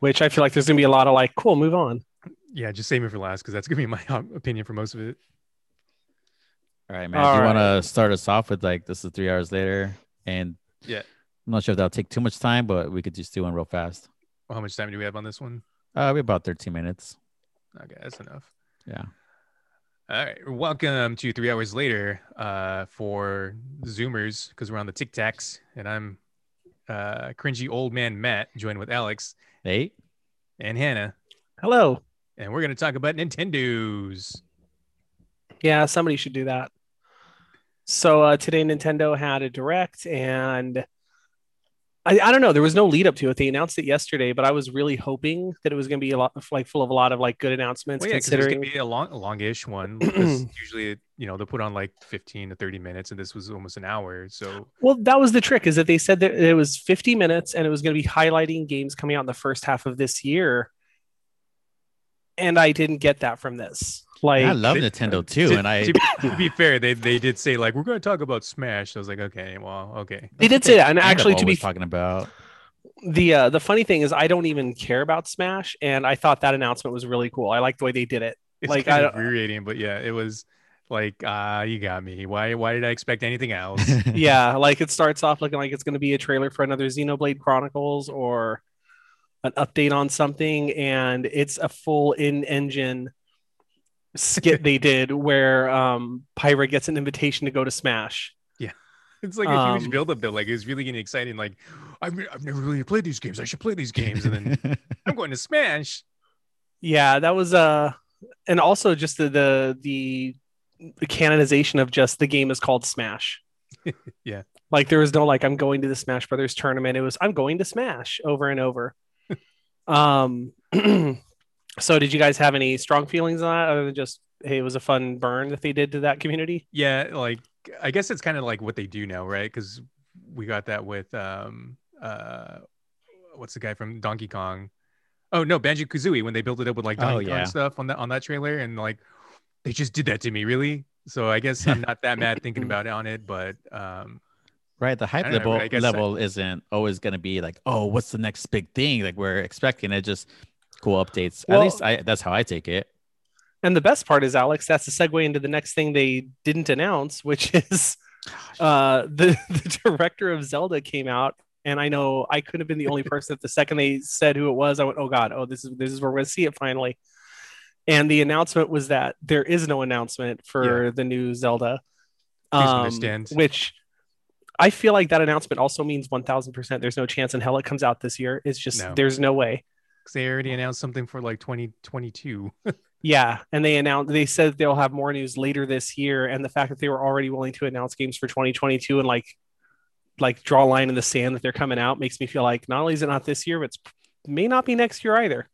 which I feel like there's gonna be a lot of like, cool, move on. Yeah, just save me for last because that's gonna be my opinion for most of it. All right, man. All Do you want to start us off with like this is three hours later, and Yeah. I'm not sure if that'll take too much time, but we could just do one real fast. Well, how much time do we have on this one? Uh, we about 13 minutes. Okay, that's enough. Yeah. All right, welcome to three hours later uh, for Zoomers because we're on the Tic Tacs, and I'm uh, cringy old man Matt, joined with Alex Eight. and Hannah, Hello. and we're gonna talk about Nintendo's. Yeah, somebody should do that. So uh, today Nintendo had a direct, and I, I don't know. There was no lead up to it. They announced it yesterday, but I was really hoping that it was going to be a lot, like full of a lot of like good announcements. Well, yeah, it's considering, gonna be a long, longish one. Usually, you know, they put on like 15 to 30 minutes, and this was almost an hour. So well, that was the trick. Is that they said that it was 50 minutes, and it was going to be highlighting games coming out in the first half of this year. And I didn't get that from this. Like, I love They- Nintendo too, to, and I to, be, to be fair, they they did say like we're gonna talk about Smash. I was like, okay, well, okay. they did say that, and actually, to be talking about. the uh, the funny thing is, I don't even care about Smash, and I thought that announcement was really cool. I like the way they did it. It's Like, kind I of don't- infuriating, but yeah, it was like, ah, you got me. Why why did I expect anything else? yeah, like it starts off looking like it's going to be a trailer for another Xenoblade Chronicles or an update on something, and it's a full in-engine skit they did where um Pyra gets an invitation to go to Smash. Yeah. It's like a huge Um, buildup though. Like it was really getting exciting. Like I've, I've never really played these games. I should play these games. And then I'm going to Smash. Yeah, that was uh and also just the the the, the canonization of just the game is called Smash. Yeah. Like there was no like I'm going to the Smash Brothers tournament. It was I'm going to Smash over and over. um so did you guys have any strong feelings on that other than just hey it was a fun burn that they did to that community? Yeah, like I guess it's kind of like what they do now, right? Because we got that with um uh what's the guy from Donkey Kong? Oh no, Banjo Kazooie when they built it up with like Oh, Donkey yeah. Kong stuff on that on that trailer, and like they just did that to me, really. So I guess I'm not that mad thinking about it on it, but um right, the hype I know, level I I- level isn't always going to be like, oh, what's the next big thing? Like we're expecting it, just cool updates. Well- At least I that's how I take it. And the best part is Alex, that's a segue into the next thing they didn't announce, which is uh the, the director of Zelda came out and I know I couldn't have been the only person that the second they said who it was, I went, Oh god, oh this is this is where we're gonna see it finally. And the announcement was that there is no announcement for the new Zelda. Please Um, understand. which I feel like that announcement also means one thousand percent there's no chance in hell it comes out this year. It's just No. there's no way. 'Cause they already announced something for like 2022. Yeah, and they announced they said they'll have more news later this year, and the fact that they were already willing to announce games for 2022 and like like draw a line in the sand that they're coming out makes me feel like not only is it not this year, but it's may not be next year either.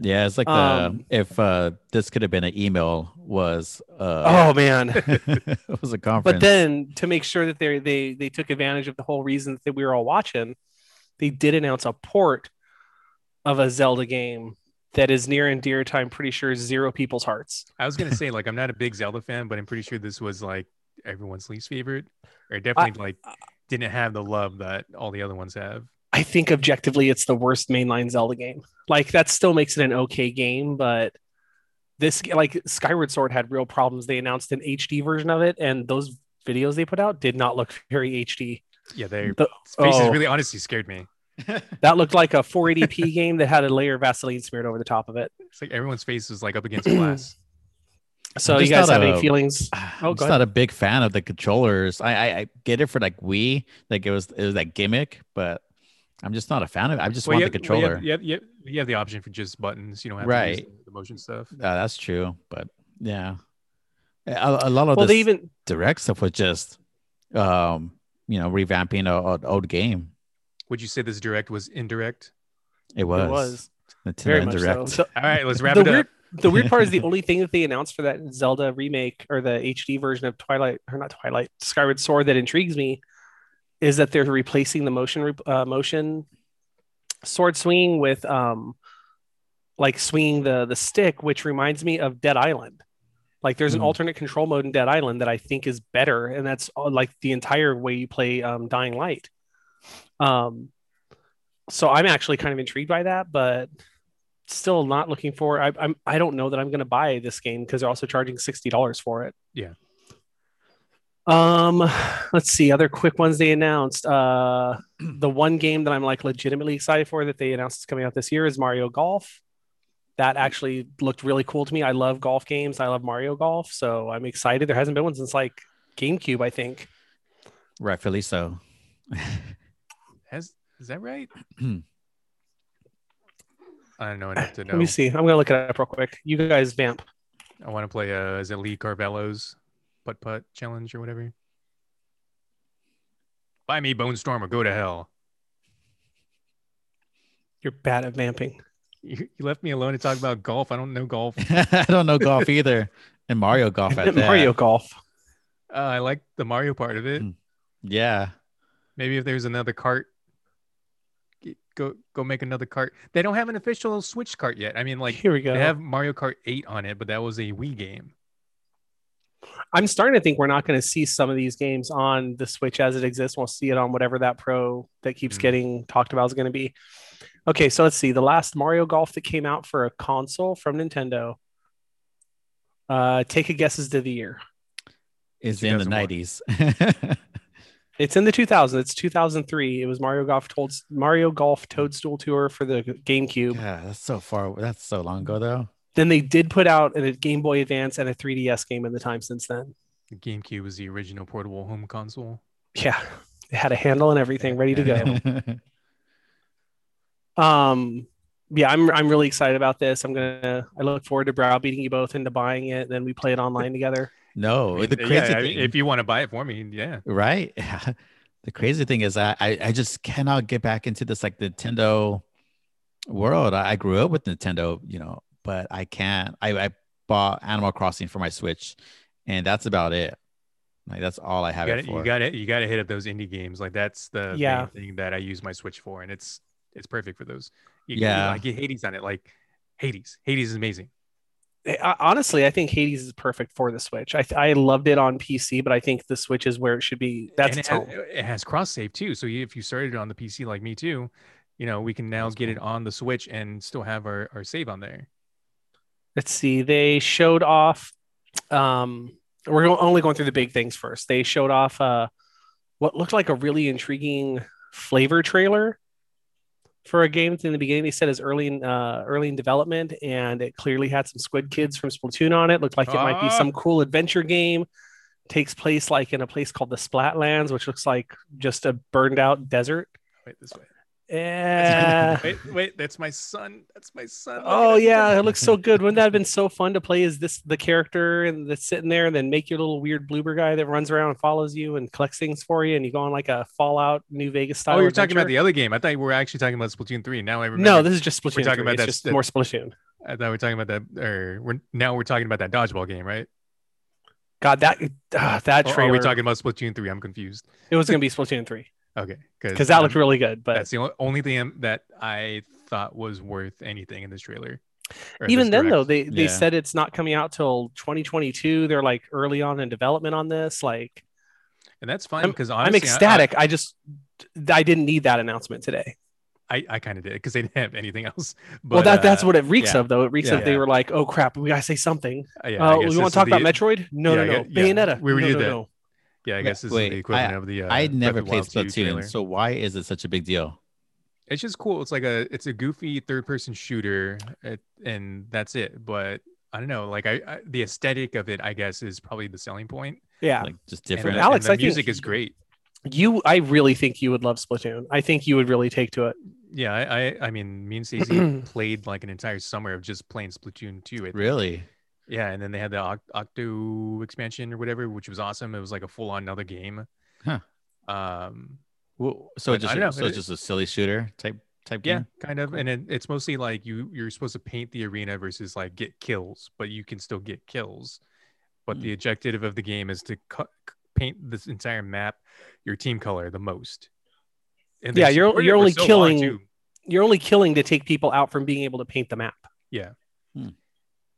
Yeah, it's like the Um, if uh this could have been an email was uh Oh man! it was a conference. but then to make sure that they they they took advantage of the whole reason that we were all watching, they did announce a port of a Zelda game that is near and dear to I'm pretty sure zero people's hearts. I was gonna say like I'm not a big Zelda fan, but I'm pretty sure this was like everyone's least favorite, or definitely like didn't have the love that all the other ones have. I think objectively it's the worst mainline Zelda game. Like that still makes it an okay game, but this like Skyward Sword had real problems. They announced an HD version of it, and those videos they put out did not look very HD. Yeah, their The- faces oh. really honestly scared me. That looked like a 480p game that had a layer of Vaseline smeared over the top of it. It's like everyone's face was like up against glass. So I'm you guys have a- any feelings? I'm Oh, just not a big fan of the controllers. I, I I get it for like Wii, like it was it was that gimmick, but I'm just not a fan of it. I just Well, want you the have- well, controller. have- You have, you, have, you have the option for just buttons. You don't have to Right. use the motion stuff. Uh, that's true, but yeah, a, a lot of Well, this they even direct stuff was just, um, you know, revamping an old game. Would you say this direct was indirect? It was. it was Nintendo very much so. Direct. so All right, let's wrap the it weird, up. the weird part is the only thing that they announced for that Zelda remake or the HD version of Twilight or not Twilight Skyward Sword that intrigues me is that they're replacing the motion uh, motion sword swinging with um like swinging the the stick, which reminds me of Dead Island. Like there's an Hmm. alternate control mode in Dead Island that I think is better, and that's uh, like the entire way you play um, Dying Light. Um, so I'm actually kind of intrigued by that, but still not looking for. I, I'm I don't know that I'm going to buy this game because they're also charging sixty dollars for it. Yeah. Um, let's see other quick ones they announced. Uh, the one game that I'm like legitimately excited for that they announced is coming out this year is Mario Golf. That actually looked really cool to me. I love golf games. I love Mario Golf, so I'm excited. There hasn't been one since like GameCube, I think. Rightfully so. Has is that right? I don't know enough to know. Let me see. I'm gonna look it up real quick. You guys vamp. I want to play uh is it Lee Carvallo's putt putt challenge or whatever. Buy me Bonestorm or go to hell. You're bad at vamping. You, you left me alone to talk about golf. I don't know golf. I don't know golf either. And Mario Golf at that. Mario Golf. Uh, I like the Mario part of it. Mm. Yeah. Maybe if there's another cart, g- go go make another cart. They don't have an official Switch cart yet. I mean, like Here we go. they have Mario Kart 8 on it, but that was a Wii game. I'm starting to think we're not going to see some of these games on the Switch as it exists. We'll see it on whatever that Pro that keeps Mm. getting talked about is going to be. Okay, so let's see. The last Mario Golf that came out for a console from Nintendo. Uh, take a guess as to the year. Is in the 90s. It's in the 2000s. It's 2003. It was Mario Golf Toad Mario Golf Toadstool Tour for the GameCube. yeah, that's so far. That's so long ago, though. Then they did put out a Game Boy Advance and a 3DS game in the time since then. The GameCube was the original portable home console. Yeah, it had a handle and everything ready to go. Um, yeah, I'm I'm really excited about this. I'm gonna I look forward to browbeating you both into buying it. Then we play it online together. No, the uh, crazy I mean, thing, if you want to buy it for me, yeah. right? the crazy thing is, I, I I just cannot get back into this like Nintendo world. I, I grew up with Nintendo, you know, but I can't. I, I bought Animal Crossing for my Switch, and that's about it. Like that's all I have You it got for. you got it. You got to hit up those indie games. Like that's the Yeah. main thing that I use my Switch for, and it's it's perfect for those. You, Yeah. like get Hades on it. Like Hades, Hades is amazing. I, honestly, I think Hades is perfect for the Switch. I I loved it on PC, but I think the Switch is where it should be. That's it has, it has cross save too. So if you started it on the PC like me too, you know we can now get it on the Switch and still have our, our save on there. Let's see. They showed off. Um, we're only going through the big things first. They showed off uh, what looked like a really intriguing flavor trailer for a game. In the beginning, they said is early in uh, early in development, and it clearly had some Squid Kids from Splatoon on it. Looked like it might be Ah. some cool adventure game. Takes place like in a place called the Splatlands, which looks like just a burned out desert. Wait this way. Yeah. wait, wait, that's my son. That's my son. Oh yeah, it looks so good. Wouldn't that have been so fun to play as this the character and that's sitting there, and then make your little weird bloober guy that runs around and follows you and collects things for you, and you go on like a Fallout New Vegas style. Oh, you're talking about the other game. I thought we were actually talking about Splatoon 3. Now I remember. No, this is just Splatoon. We're talking 3. about that- just that- more Splatoon. I thought we were talking about that. Or we're now we're talking about that dodgeball game, right? God, that uh, that Or trailer. are we talking about Splatoon 3? I'm confused. it was gonna be Splatoon three Okay, because that um, looked really good. But That's the only thing that I thought was worth anything in this trailer. even then, though, they they Yeah. said it's not coming out till 2022. They're like early on in development on this. Like and that's fine because I'm honestly, I- ecstatic. I, just I didn't need that announcement today. I, I, kind of did because they didn't have anything else. But, well, that that's uh, what it reeks yeah. of, though. It reeks Yeah. of they were like, "Oh crap, we gotta say something." uh, yeah, Uh, we want to talk is about Metroid? No, yeah, no, no. I gue- yeah, Bayonetta. we already no, no, that. no. Yeah, I guess this is the equivalent I- of the. Uh, I Breath never played Wild 2 trailer. Splatoon, so why is it such a big deal? it's just cool. It's like a it's a goofy third person shooter, it, and that's it. But I don't know, like I, I the aesthetic of it, I guess, is probably the selling point. Yeah, Like just different. the- Alex, and the I think- music is great. you. I really think you would love Splatoon. I think you would really take to it. Yeah, I I, I mean, me and Stacey played like an entire summer of just playing Splatoon 2. I think. Really? Yeah, and then they had the Oct- Octo expansion or whatever, which was awesome. It was like a full on another game. Huh. Um, Well, so But just I don't know, so it's just a silly shooter type type yeah, game. kind of, and it, it's mostly like you you're supposed to paint the arena versus like get kills, but you can still get kills. But Hmm. the objective of the game is to cut, paint this entire map your team color the most. And Yeah, you're- you're only so killing- You're only killing to take people out from being able to paint the map. Yeah.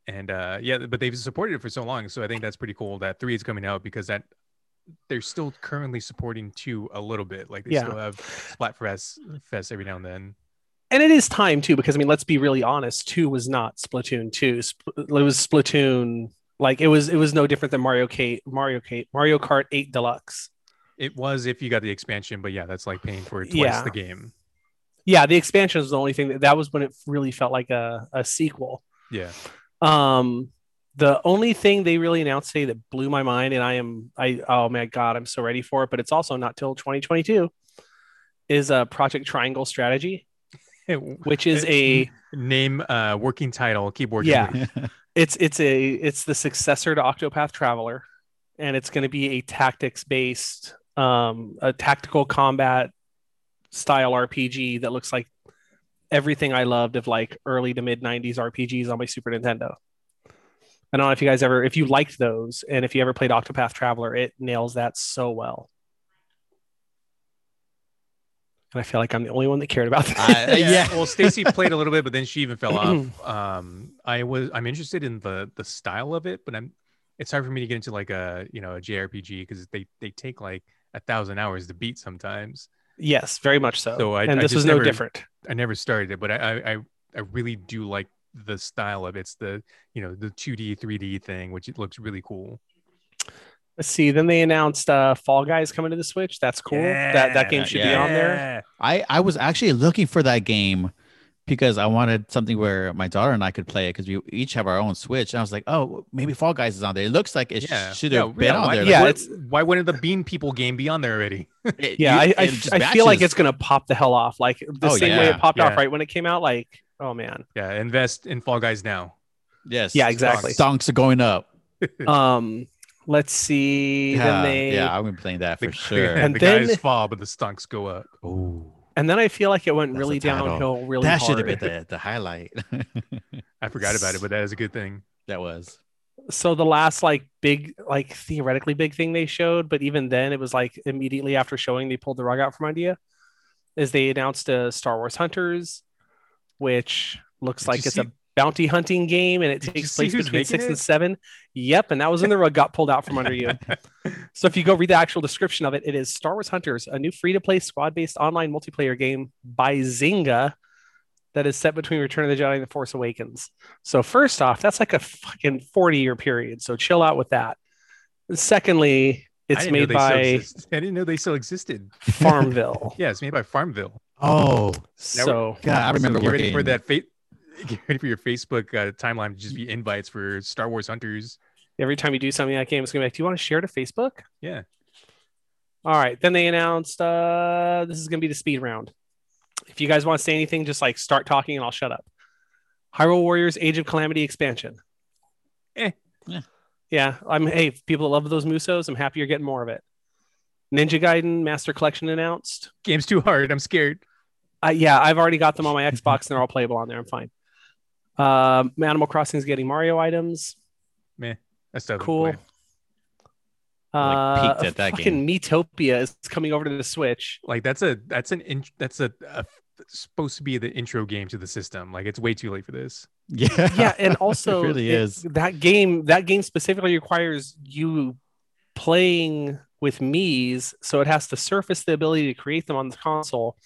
And uh yeah, but they've supported it for so long. So I think that's pretty cool that three is coming out because that they're still currently supporting two a little bit. Like they Yeah. still have Splatfest Fest every now and then. and it is time too because i mean let's be really honest 2 was not splatoon 2 Sp- it was splatoon like it was it was no different than mario kart mario kart mario kart 8 deluxe It was if you got the expansion, but yeah, that's like paying for twice Yeah. the game. yeah the expansion was the only thing that, that was when it really felt like a, a sequel Yeah. Um the only thing they really announced today that blew my mind and i am i oh my god i'm so ready for it but it's also not till 2022 is a project triangle strategy which is a name uh working title keyboard Yeah. it's it's a it's the successor to octopath traveler and it's going to be a tactics based um a tactical combat style rpg that looks like everything i loved of like early to mid 90s rpgs on my super nintendo i don't know if you guys ever if you liked those and if you ever played octopath traveler it nails that so well and i feel like i'm the only one that cared about that I- yeah. yeah. Well, Stacy played a little bit, but then she even fell off. Um, I was I'm interested in the the style of it, but I'm it's hard for me to get into like a you know a JRPG because they they take like a thousand hours to beat sometimes. Yes very much so, So I- and I this just was no different I never started it, but I I I- I really do like the style of it. It's the you know the 2D 3D thing, which it looks really cool. Let's see. Then they announced uh, Fall Guys coming to the Switch. That's cool. that that game should be on there. I I was actually looking for that game because I wanted something where my daughter and I could play it because we each have our own Switch. And I was like, oh, maybe Fall Guys is on there. It looks like it Yeah, should yeah, have been yeah, on why, there. Yeah, why, it's- why wouldn't the Bean People game be on there already? It- Yeah, you- I I, I feel like it's gonna pop the hell off. Like the Oh, same way it popped off right when it came out. Like, oh man. Yeah, invest in Fall Guys now. yes, Yeah, exactly. Stonks are going up. Um, let's see. Yeah, then they yeah, I'm gonna be playing that for The, sure. And the then- guys fall, but the stunks go up. Ooh, and then I feel like it went That's really downhill really that hard. should have been the, the highlight. I forgot about it, but that is a good thing. that was. so the last like big like theoretically big thing they showed but even then it was like immediately after showing they pulled the rug out from under you is they announced a star wars hunters which looks Did like it's see- a bounty hunting game and it Did takes place between six it? and seven yep and that was when the rug got pulled out from under you so if you go read the actual description of it it is star wars hunters a new free-to-play squad-based online multiplayer game by zynga that is set between Return of the Jedi and The Force Awakens. So first off, that's like a fucking 40 year period. So chill out with that. Secondly, it's made by I didn't know they still existed. Farmville. Yeah, it's made by Farmville. Oh, so God, I remember so get ready working. for that. Fa- get ready for your Facebook uh, timeline to just be invites for Star Wars Hunters. every time you do something in that game, it's gonna be like, Do you want to share to Facebook? Yeah, All right. Then they announced uh this is gonna be the speed round. If you guys want to say anything, just like start talking and I'll shut up. Hyrule Warriors Age of Calamity expansion. Eh. Yeah. Yeah. I'm hey, people that love those Musos, I'm happy you're getting more of it. Ninja Gaiden Master Collection announced. game's too hard. I'm scared. Uh, yeah, I've already got them on my Xbox and they're all playable on there. I'm fine. Um, Animal Crossing is getting Mario items. Meh, that's stuff. Cool. Like, Uh, peaked at that fucking Miitopia is coming over to the Switch. Like that's a that's an in, that's a, a supposed to be the intro game to the system. Like it's way too late for this. yeah, Yeah, and also it really it- is. that game. That game specifically requires you playing with Mii's, so it has to surface the ability to create them on the console.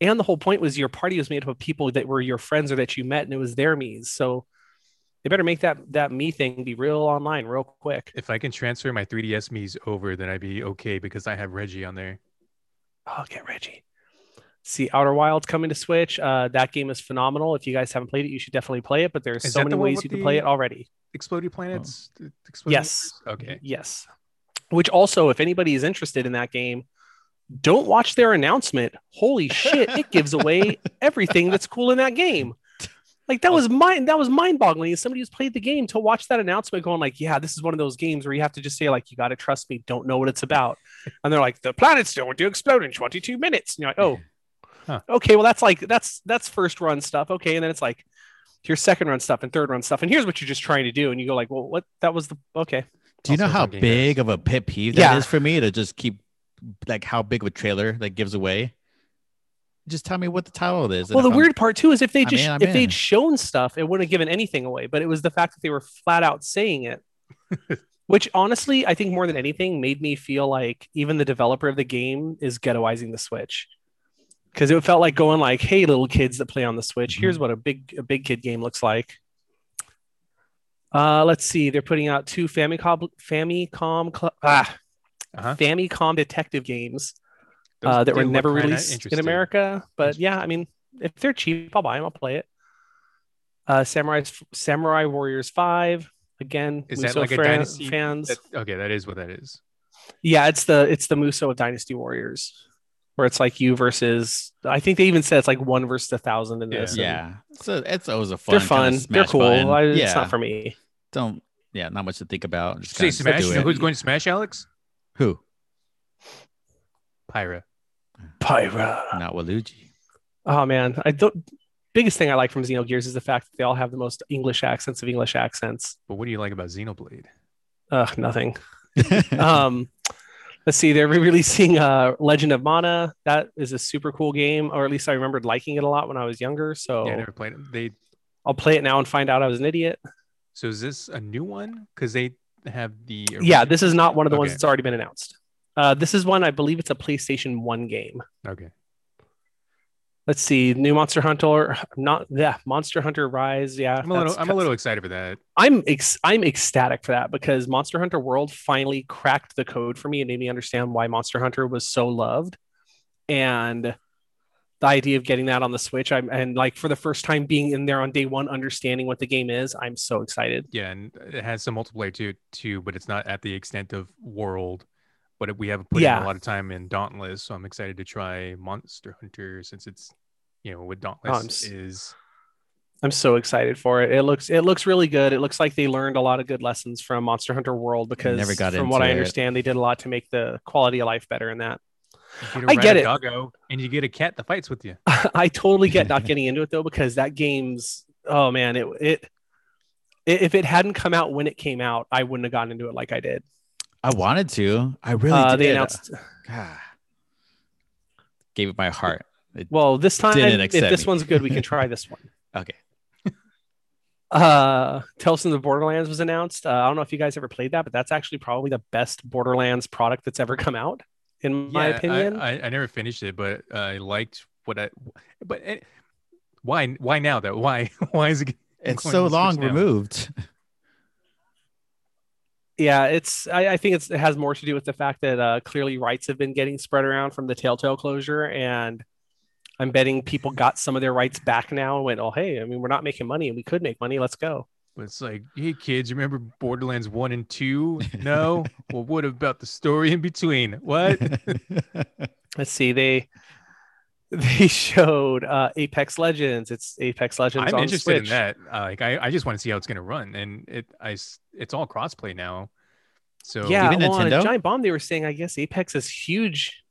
And the whole point was your party was made up of people that were your friends or that you met, and it was their Mii's. So they better make that that me thing be real online, real quick. If I can transfer my 3DS Mii's over, then I'd be okay because I have Reggie on there. Oh, get Reggie. See, Outer Wilds coming to Switch. Uh, that game is phenomenal. If you guys haven't played it, you should definitely play it. But there's Is so many ways you can play it already. Exploded Planets. Exploded Yes. Universe? Okay. Yes. Which also, if anybody is interested in that game, don't watch their announcement. Holy shit, it gives away everything that's cool in that game. Like that was mind that was mind-boggling. As somebody who's played the game to watch that announcement going like, yeah, this is one of those games where you have to just say, like, you gotta trust me, don't know what it's about. And they're like, the planet's going to explode in 22 minutes. And you're like, oh, Huh. okay, well, that's like that's that's first run stuff. Okay, and then it's like here's second run stuff and third run stuff, and here's what you're just trying to do. And you go like, well, what that was the okay. Do you know how some gamers. big of a pit peeve that is Yeah. for me to just keep like how big of a trailer that gives away? Just tell me what the title is. Well, the I'm- weird part too is if they I'm just in, I'm if they'd shown stuff, it wouldn't have given anything away. But it was the fact that they were flat out saying it. Which honestly, I think more than anything made me feel like even the developer of the game is ghettoizing the Switch. Because it felt like going like, "Hey, little kids that play on the Switch, Mhm. here's what a big a big kid game looks like." Uh, let's see. They're putting out two Famicom Famicom cl- ah, Uh-huh. Famicom detective games Those uh, that were never released in. America. But yeah, I mean, if they're cheap, I'll buy them. I'll play it. Uh, Samurai Samurai Warriors Five again. Is that Muso like a fran- dynasty? fans? That- okay, that is what that is. Yeah, it's the it's the Muso of Dynasty Warriors, where it's like you versus. I think they even said it's like one versus a thousand in this. and Yeah, so it's always a fun. they're kinda fun. They're cool. I, yeah, It's not for me. don't. Yeah, not much to think about. Just Say kinda Smash. do You know it. who's going to Smash, Alex? Who? Pyra. Pyra. Not Waluigi. Oh man, I don't. Biggest thing I like from Xenogears is the fact that they all have the most English accents of English accents. But what do you like about Xenoblade? Ugh, nothing. um let's see they're re-releasing uh legend of mana that is a super cool game or at least i remembered liking it a lot when i was younger so Yeah, I never played it. They i'll play it now and find out i was an idiot so is this a new one? Because they have the yeah this is not one of the ones that's already been announced. Uh this is one i believe it's a playstation 1 game. Okay. let's see new monster hunter not yeah monster hunter rise yeah I'm a little I'm a little excited for that. I'm ex- I'm ecstatic for that because Monster Hunter World finally cracked the code for me and made me understand why Monster Hunter was so loved, and the idea of getting that on the Switch, I'm and like for the first time being in there on day one, understanding what the game is, I'm so excited. Yeah, and it has some multiplayer too, too, but it's not at the extent of World. But we have put in a lot of time in Dauntless, so I'm excited to try Monster Hunter since it's you know what oh, Dauntless I'm is. I'm so excited for it. It looks it looks really good. It looks like they learned a lot of good lessons from Monster Hunter World because Never got from what I into it. understand, they did a lot to make the quality of life better in that. You get a I get it. doggo, and you get a cat that fights with you. I totally get not getting into it though because that game's oh man it it if it hadn't come out when it came out I wouldn't have gotten into it like I did. I wanted to. I really Uh, did. they announced God. Gave it my heart. It- well this time if this me. one's good we can try this one. okay. Uh, Tales from the Borderlands was announced. Uh, I don't know if you guys ever played that, but that's actually probably the best Borderlands product that's ever come out, in my Yeah, I- opinion. I, I, never finished it, but I liked what I. But it, why? Why now though? Why? Why is it? It's so long removed. yeah, it's. I, I think it's, it has more to do with the fact that uh, clearly rights have been getting spread around from the Telltale closure, and I'm betting people got some of their rights back now and went, "Oh, hey, I mean, we're not making money, and we could make money. Let's go." But it's like, hey kids, remember Borderlands one and two? No. well, what about the story in between? What? Let's see. They they showed uh, Apex Legends. It's Apex Legends. I'm on interested in that. Uh, like, I, I just want to see how it's gonna run, and it I it's all crossplay now. So Yeah, Even well, on a Giant Bomb, they were saying, I guess Apex is huge.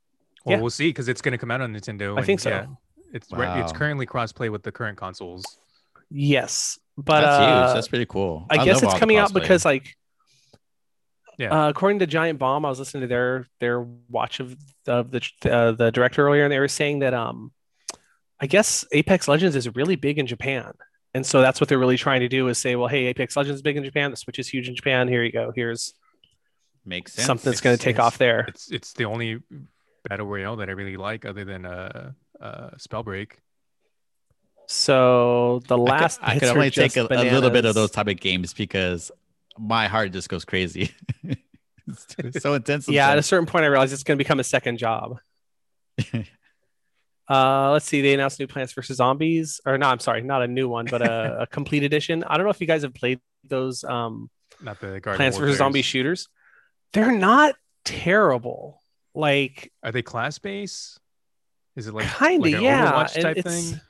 well, yeah. we'll see because it's gonna come out on Nintendo. I and, think so. yeah, it's right, it's currently crossplay with the current consoles. Yes, but That's uh, huge. That's pretty cool. I, guess it's coming out because like, Yeah. uh, according to Giant Bomb, I was listening to their their watch of of the uh, the director earlier, and they were saying that um, I guess Apex Legends is really big in Japan, and so that's what they're really trying to do is say, well, hey, Apex Legends is big in Japan, the Switch is huge in Japan. Here you go. Here's makes sense. something that's going to take off there. It's it's the only battle royale that I really like, other than uh, uh, Spellbreak. So the I could- last I could, hits only take a, a little bit of those type of games because my heart just goes crazy. it's so intense. Yeah, at a certain point, I realized it's going to become a second job. uh, let's see. They announced new Plants vs Zombies, or no, I'm sorry, not a new one, but a, a complete edition. I don't know if you guys have played those um, Not the Garden Plants vs Zombie shooters. They're not terrible. Like, Are they class based? Is it like kind of, like yeah. Overwatch type it's- thing?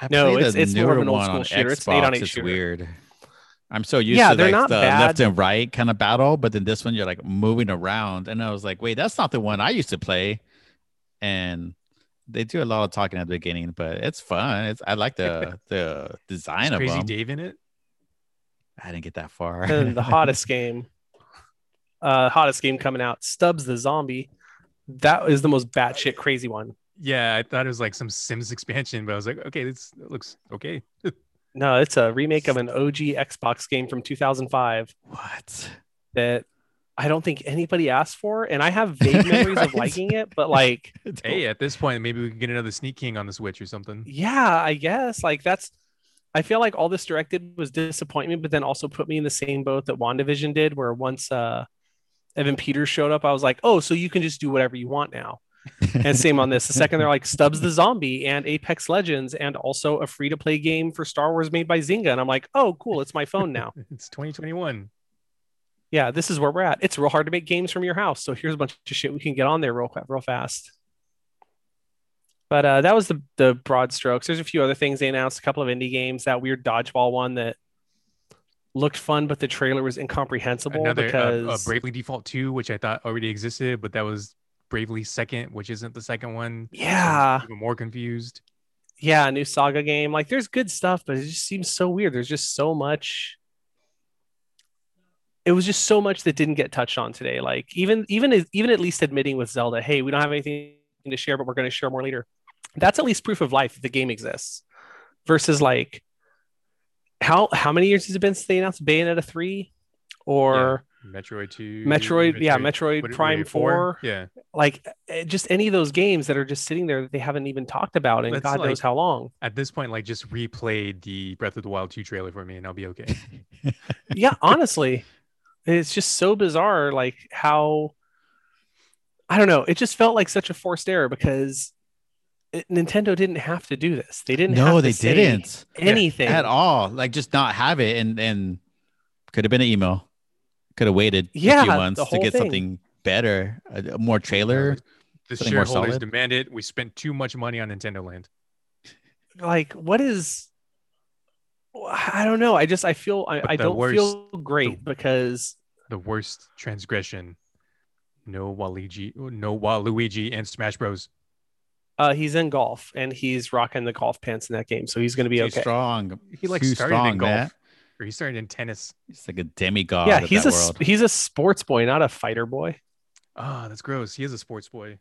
I No, played it's- the it's more of newer an old one school on shooter. It's an 8 on 8 Xbox. It's shooter. weird. I'm so used Yeah, to they're like not the bad. left and right kind of battle, but then this one you're like moving around, and I was like, wait, that's not the one I used to play. And they do a lot of talking at the beginning, but it's fun. It's I like the the design Is of Crazy them. Dave in it? I didn't get that far. and the hottest game, uh, hottest game coming out, Stubbs the Zombie. That is the most batshit crazy one. Yeah, I thought it was like some Sims expansion, but I was like, okay, this looks okay. No, it's a remake of an OG Xbox game from 2005. what? that I don't think anybody asked for, and I have vague memories of liking it, but like, Hey, at this point, maybe we can get another Sneak King on the Switch or something. yeah, I guess like that's. I feel like all this directed was disappointment, but then also put me in the same boat that WandaVision did, where once uh, Evan Peters showed up, I was like, oh, so you can just do whatever you want now. And same on this. The second they're like Stubbs the Zombie and Apex Legends, and also a free to play game for Star Wars made by Zynga, and I'm like, oh, cool, it's my phone now. It's 2021. yeah, this is where we're at. It's real hard to make games from your house. So here's a bunch of shit we can get on there real quick, real fast. But uh, that was the the broad strokes. There's a few other things they announced. A couple of indie games. That weird dodgeball one that looked fun, but the trailer was incomprehensible Another uh, uh, Bravely Default 2, which I thought already existed, but that was Bravely Second, which isn't the second one. So yeah, even more confused. yeah, a new saga game. Like there's good stuff, but it just seems so weird. There's just so much. It was just so much that didn't get touched on today. Like even even even at least admitting with Zelda, hey, we don't have anything to share, but we're going to share more later. That's at least proof of life that the game exists. Versus like how how many years has it been since they announced Bayonetta three, or Metroid 2. Metroid, yeah, Metroid what- Prime wait, 4? Yeah. like eh, just any of those games that are just sitting there that they haven't even talked about in That's God knows how long. At this point, like just replay the Breath of the Wild 2 trailer for me and I'll be okay. yeah honestly it's just so bizarre like how i don't know it just felt like such a forced error because it, nintendo didn't have to do this they didn't have no, to they say didn't anything at all. Like just not have it, and and could have been an email. Could have waited Yeah, a few months to get thing. something better, a, a more trailer. The Something more shareholders solid? demand it. We spent too much money on Nintendo Land. like what is i don't know i just i feel i, I don't worst- feel great because The worst transgression. No Waluigi, no Waluigi and Smash Bros. uh he's in golf and he's rocking the golf pants in that game so he's going to be Too okay strong. He like Too started strong, in golf, man. Or he started in tennis. He's like a demigod. yeah he's a world. he's a sports boy not a fighter boy Ah, that's gross. He is a sports boy.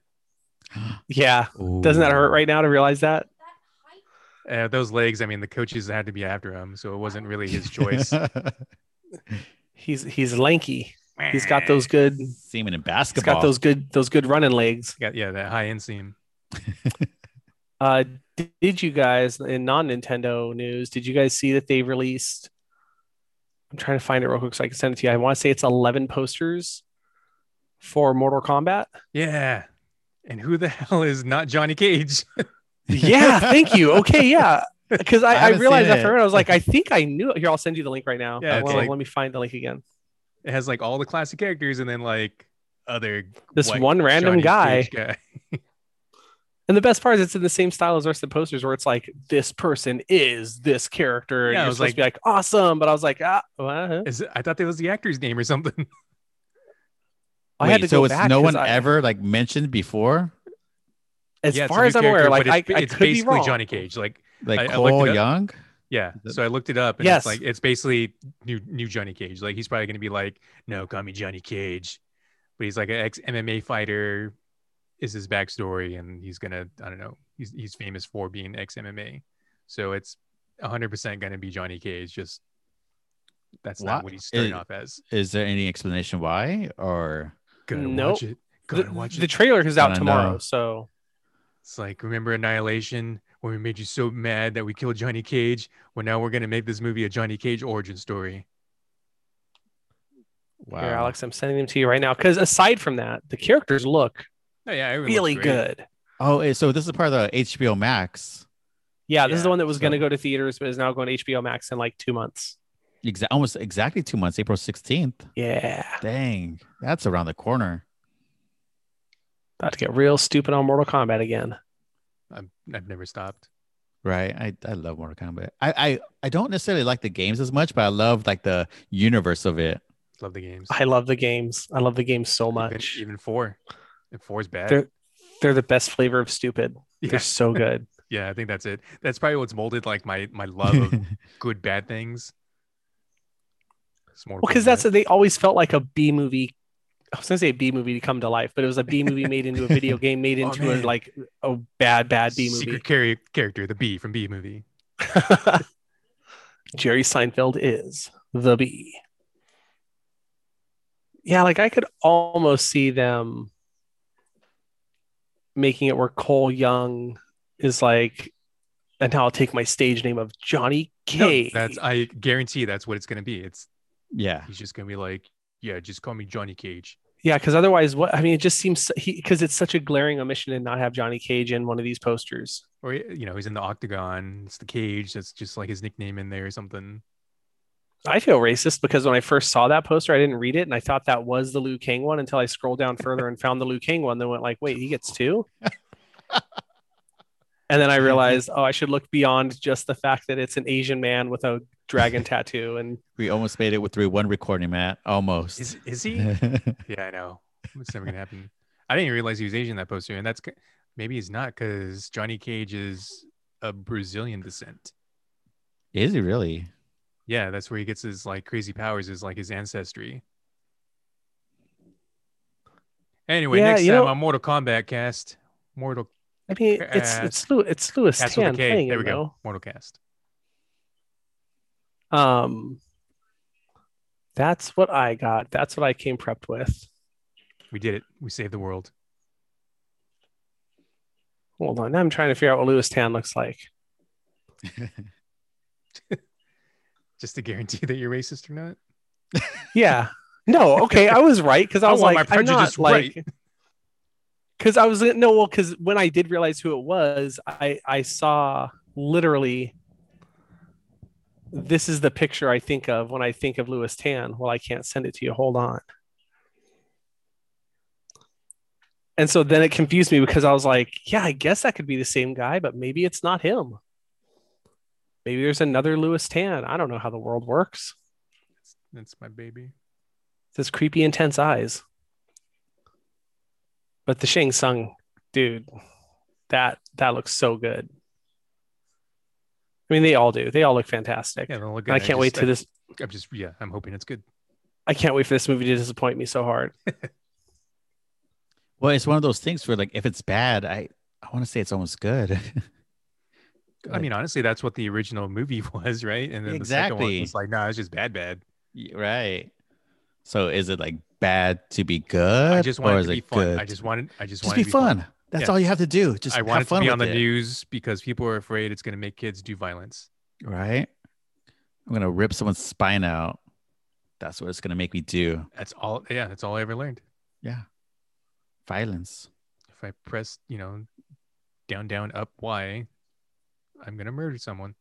yeah doesn't that hurt right now to realize that Uh, those legs. I mean, the coaches had to be after him, so it wasn't really his choice. he's he's lanky he's got those good Seaman in He's basketball. got those good those good running legs. Got yeah, that high inseam. Uh, did, did you guys in non Nintendo news? Did you guys see that they released? I'm trying to find it real quick so I can send it to you. I want to say it's 11 posters for Mortal Kombat. Yeah. And who the hell is not Johnny Cage? Yeah, thank you. Okay, yeah, because I, I I, realized after it. I was like, I think I knew it. Here, I'll send you the link right now. Yeah, well, like- let me find the link again. It has like all the classic characters and then like other This one random Johnny guy. Guy. And the best part is it's in the same style as the rest of the posters where it's like this person is this character. Yeah, and I you're was supposed to be like awesome, but I was like, ah, what? Is it, I thought that was the actor's name or something. I had Wait, to so go it's back no 'cause one I- ever like mentioned before, As Yeah, far as I'm aware, like but I, it's, I it's could be basically wrong. Johnny Cage. Like like I- I Cole it. Young. yeah, so I looked it up and Yes. it's like it's basically new new Johnny Cage. Like he's probably gonna be like, no, call me Johnny Cage, but he's like an ex MMA fighter. Is his backstory, and he's gonna I don't know. He's he's famous for being ex MMA, so it's 100 percent gonna be Johnny Cage. Just that's Why- not what he's starting it- off as. Is there any explanation why? Or Gotta Nope. watch it. The, Gotta watch the it. trailer is out tomorrow, know. so It's like remember Annihilation when we made you so mad that we killed Johnny Cage. Well, now we're gonna make this movie a Johnny Cage origin story. wow, here, Alex, I'm sending them to you right now. Because aside from that, the characters look Oh yeah, really good. Oh, eh, so this is part of the HBO Max. Yeah, this is the one that was going to go to theaters, but is now going to HBO Max in like two months. Exa- almost exactly two months, April sixteenth. Yeah, Dang, that's around the corner. about to get real stupid on Mortal Kombat again. I'm, I've never stopped. Right. I, I love Mortal Kombat. I, I I don't necessarily like the games as much, but I love like the universe of it. Love the games. I love the games. I love the games so Even- much. Even, four. If four is bad. They're they're the best flavor of stupid. yeah, They're so good. yeah, I think that's it. That's probably what's molded like my my love of good bad things. Well, because that's they always felt like a B movie. I was gonna say a B movie to come to life, but it was a B movie made into a video game, made Oh, into a like a bad, bad B movie. secret char- character, the B from B movie. Jerry Seinfeld is the B. Yeah, like I could almost see them making it where Cole Young is like, and now I'll take my stage name of Johnny No, Cage. that's I guarantee that's what it's gonna be. It's Yeah. he's just gonna be like, yeah, just call me Johnny Cage. yeah, because otherwise, what I mean, it just seems he because it's such a glaring omission to not have Johnny Cage in one of these posters. Or you know, he's in the octagon. It's the cage. That's just like his nickname in there or something. I feel racist because when I first saw that poster, I didn't read it and I thought that was the Liu Kang one until I scrolled down further and found the Liu Kang one. Then went like, wait, he gets two. and then I realized, oh, I should look beyond just the fact that it's an Asian man with a dragon tattoo. And We almost made it with through one recording, Matt. Almost. Is is he? yeah, I know. It's never gonna happen. I didn't even realize he was Asian that poster, and that's maybe he's not because Johnny Cage is a Brazilian descent. Is he really? Yeah, that's where he gets his like crazy powers. Is like his ancestry. Anyway, Yeah, next time know- on Mortal Kombat cast, Mortal I mean, it's it's Lewis, it's Cast with Tan playing There we go. Mortal Cast. Um, that's what I got. That's what I came prepped with. We did it. We saved the world. Hold on, now I'm trying to figure out what Lewis Tan looks like. Just to guarantee that you're racist or not. Yeah. No, okay, I was right because I was like, my I'm not prejudice like, right. because I was no, well, because when I did realize who it was, I I saw literally. This is the picture I think of when I think of Lewis Tan. Well, I can't send it to you. Hold on. And so then it confused me because I was like, yeah, I guess that could be the same guy, but maybe it's not him. Maybe there's another Lewis Tan. I don't know how the world works. That's my baby. It's creepy, intense eyes. But the Shang Tsung, dude, that that looks so good. I mean, they all do. They all look fantastic. Yeah, they'll look And I can't wait just- to this. I'm just yeah. I'm hoping it's good. I can't wait for this movie to disappoint me so hard. well, it's one of those things where like if it's bad, I I want to say it's almost good. I mean, honestly, that's what the original movie was, right? And then the second one was like, nah, it's just bad, bad. Right. So is it like bad to be good? I just wanted to be fun. good? I just wanted, I just just wanted be fun. That's Yeah. all you have to do. Just I have wanted to be on the it, news because people are afraid it's going to make kids do violence. right? I'm gonna rip someone's spine out. That's what it's gonna make me do. That's all. Yeah, that's all I ever learned. Yeah. Violence. If I press, you know, down, down, up, Y, I'm gonna murder someone.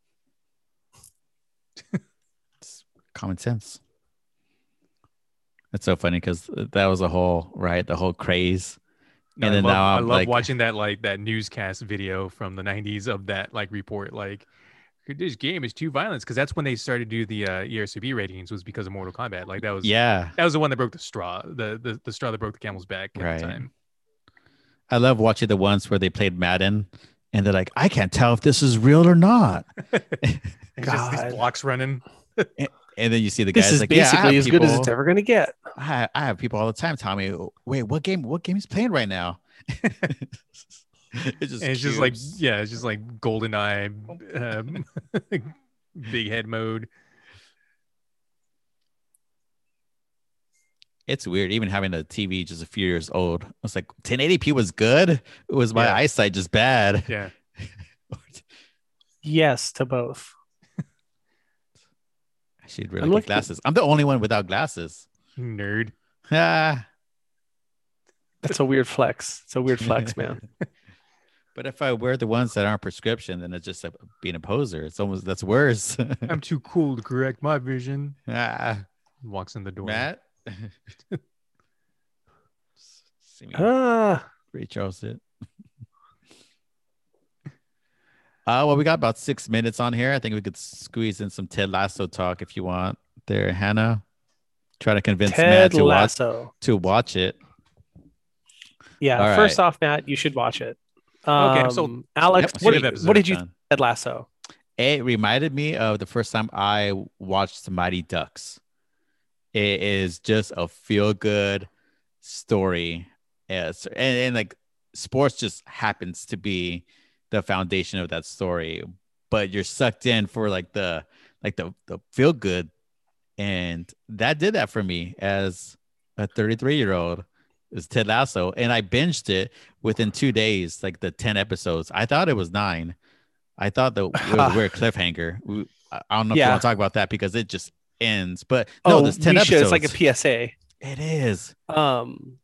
It's common sense. It's so funny because that was a whole right, the whole craze. No, And I then love, now I I'm love like- watching that like that newscast video from the '90s of that like report. Like, this game is too violent because that's when they started to do the uh, ESRB ratings was because of Mortal Kombat. Like that was Yeah. that was the one that broke the straw, the the, the straw that broke the camel's back at Right. the time. I love watching the ones where they played Madden and they're like, I can't tell if this is real or not. It's just these God. blocks running. And then you see the This guys is like, basically have as good as it's ever going to get. I, I have people all the time tell me, wait, what game? What game is playing right now? it's just, And it's just like yeah, it's just like GoldenEye, um, big head mode. It's weird. Even having a TV just a few years old, I was like, 1080p was good. It was my Yeah. eyesight just bad. Yeah, Yes to both. I should really I'm get looking- glasses. I'm the only one without glasses. nerd. Ah. That's a weird flex. It's a weird flex, man. But if I wear the ones that aren't prescription, then it's just like being a poser. It's almost that's worse. I'm too cool to correct my vision. ah, Walks in the door. Matt. See me Ah, Ray Charles it. Uh, well, we got about six minutes on here. I think we could squeeze in some Ted Lasso talk if you want. There, Hannah. Try to convince Matt Ted to watch to watch it. Yeah. All First right. off, Matt, you should watch it. Okay, I'm Um, sold. Alex, Yep, what, did, what did you done. Ted Lasso? It reminded me of the first time I watched Mighty Ducks. It is just a feel good story. Yes. And, and like sports just happens to be the foundation of that story. But you're sucked in for like the like the, the feel good. And that did that for me as a 33 year old. Is Ted Lasso, and I binged it within two days, like the 10 episodes. I thought it was nine. I thought that it was a weird cliffhanger. I I don't know if you want to talk about that because it just ends. But no, oh, there's 10 we should. episodes. It's like a PSA. it is. Um,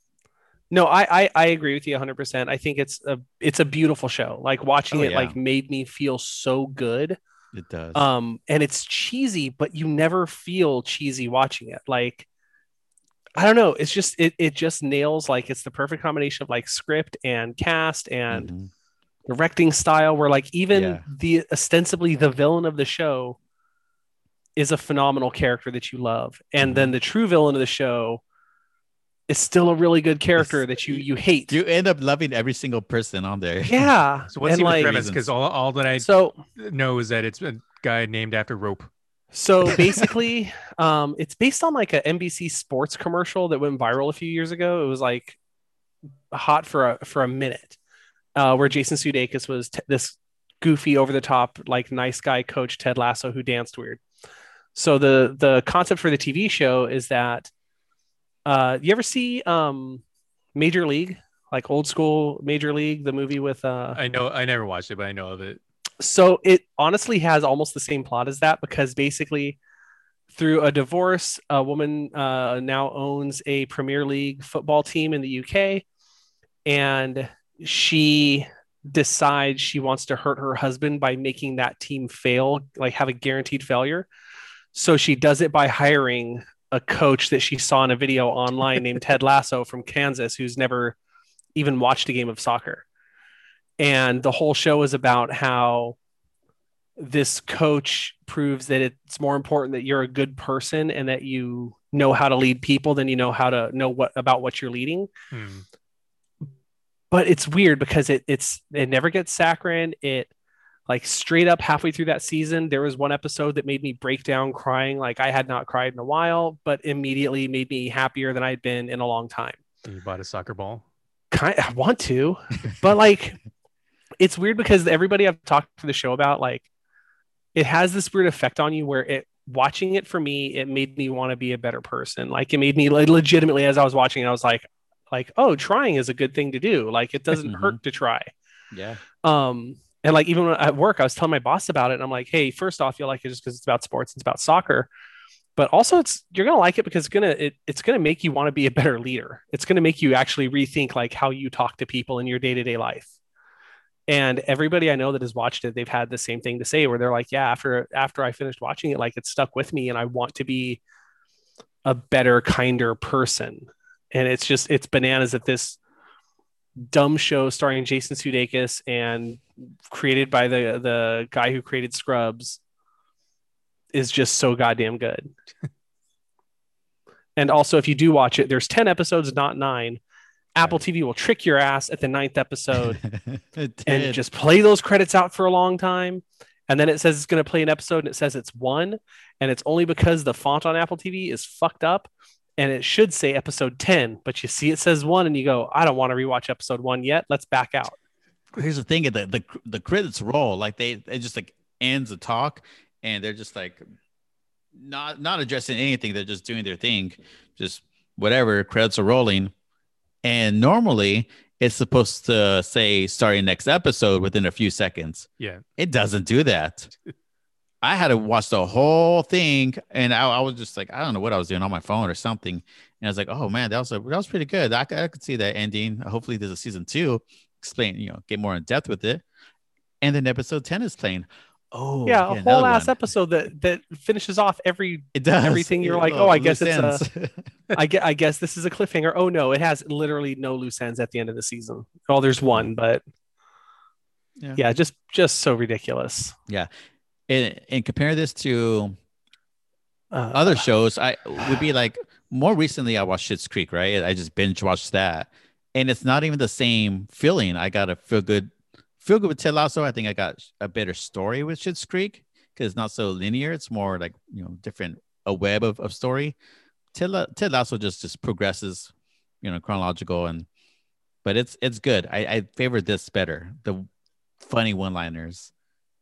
no, I, I I agree with you 100. percent I think it's a it's a beautiful show. Like watching Oh, it, yeah. like made me feel so good. It does. Um, and it's cheesy, but you never feel cheesy watching it. Like, I don't know. It's just it it just nails like it's the perfect combination of like script and cast and Mhm. directing style. Where like even Yeah. the ostensibly the villain of the show is a phenomenal character that you love, and then the true villain of the show is still a really good character It's- that you you hate. You end up loving every single person on there. yeah, So what's and the like premise? Because all, all that I so know is that it's a guy named after rope. So basically, um, it's based on like a NBC sports commercial that went viral a few years ago. It was like hot for a for a minute, uh, where Jason Sudeikis was t- this goofy, over the top, like nice guy coach Ted Lasso who danced weird. So the the concept for the TV show is that, uh, you ever see um, Major League, like old school Major League, the movie with uh, I know I never watched it, but I know of it. so it honestly has almost the same plot as that because basically through a divorce a woman uh, now owns a premier league football team in the uk and she decides she wants to hurt her husband by making that team fail like have a guaranteed failure so she does it by hiring a coach that she saw in a video online named ted lasso from kansas who's never even watched a game of soccer. And the whole show is about how this coach proves that it's more important that you're a good person and that you know how to lead people than you know how to know what about what you're leading. Hmm. but it's weird because it it's it never gets saccharine. It like straight up halfway through that season there was one episode that made me break down crying like i had not cried in a while but immediately made me happier than i'd been in a long time You bought a soccer ball. kind I want to, but like it's weird because everybody I've talked to the show about, like it has this weird effect on you where it watching it for me, it made me want to be a better person. Like it made me like, legitimately as I was watching, it, I was like, like, oh, trying is a good thing to do. Like it doesn't Mhm. hurt to try. Yeah. Um, and like even at work, I was telling my boss about it, and I'm like, hey, first off, you'll like it just because it's about sports, it's about soccer. But also it's you're gonna like it because it's gonna it, it's gonna make you want to be a better leader. It's gonna make you actually rethink like how you talk to people in your day-to-day life. And everybody I know that has watched it, they've had the same thing to say where they're like, yeah, after after I finished watching it, like it stuck with me and I want to be a better, kinder person. And it's just it's bananas that this dumb show starring Jason Sudeikis and created by the the guy who created Scrubs is just so goddamn good. and also, if you do watch it, there's ten episodes, not nine. Apple TV will trick your ass at the ninth episode and just play those credits out for a long time. And then it says it's going to play an episode and it says it's one. And it's only because the font on Apple TV is fucked up and it should say episode 10, but you see it says one and you go, I don't want to rewatch episode one yet. Let's back out. Here's the thing: the the the credits roll like they it just like ends the talk, and they're just like not not addressing anything. They're just doing their thing, just whatever. Credits are rolling, and normally it's supposed to say starting next episode within a few seconds. Yeah. It doesn't do that. I had to watch the whole thing, and I, I was just like, I don't know what I was doing on my phone or something, and I was like, oh man, that was a, that was pretty good. I, I could see that ending. Hopefully, there's a season two. Explain, you know, get more in depth with it, and then episode ten is playing. Oh yeah, a whole ass one. episode that that finishes off every It does everything you're It- like, oh, I guess it's, ends. I get I guess this is a cliffhanger. Oh no, it has literally no loose ends at the end of the season. Oh, there's one, but Yeah. yeah, just just so ridiculous. Yeah, and, and compare this to Uh, other shows i would be like more recently i watched Schitt's creek right i just binge watched that and it's not even the same feeling. I got a feel good feel good with ted lasso. I think i got a better story with Schitt's creek because it's not so linear. It's more like you know different a web of, of story. Ted, ted lasso just just progresses you know chronological and but it's it's good. I i favor this better. The funny one liners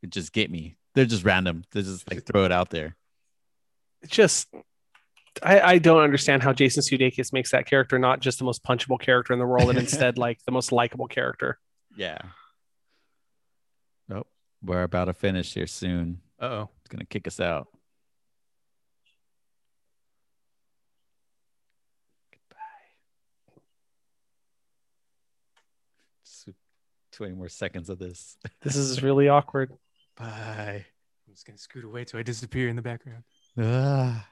just get me. They're just random. They just like throw it out there. Just I, I don't understand how Jason Sudeikis makes that character not just the most punchable character in the world, and instead like the most likable character. Yeah. Oh, We're about to finish here soon. Uh oh. It's gonna kick us out. Goodbye. Just 20 more seconds of this. This is really awkward. Bye. I'm just gonna scoot away till I disappear in the background. Ah.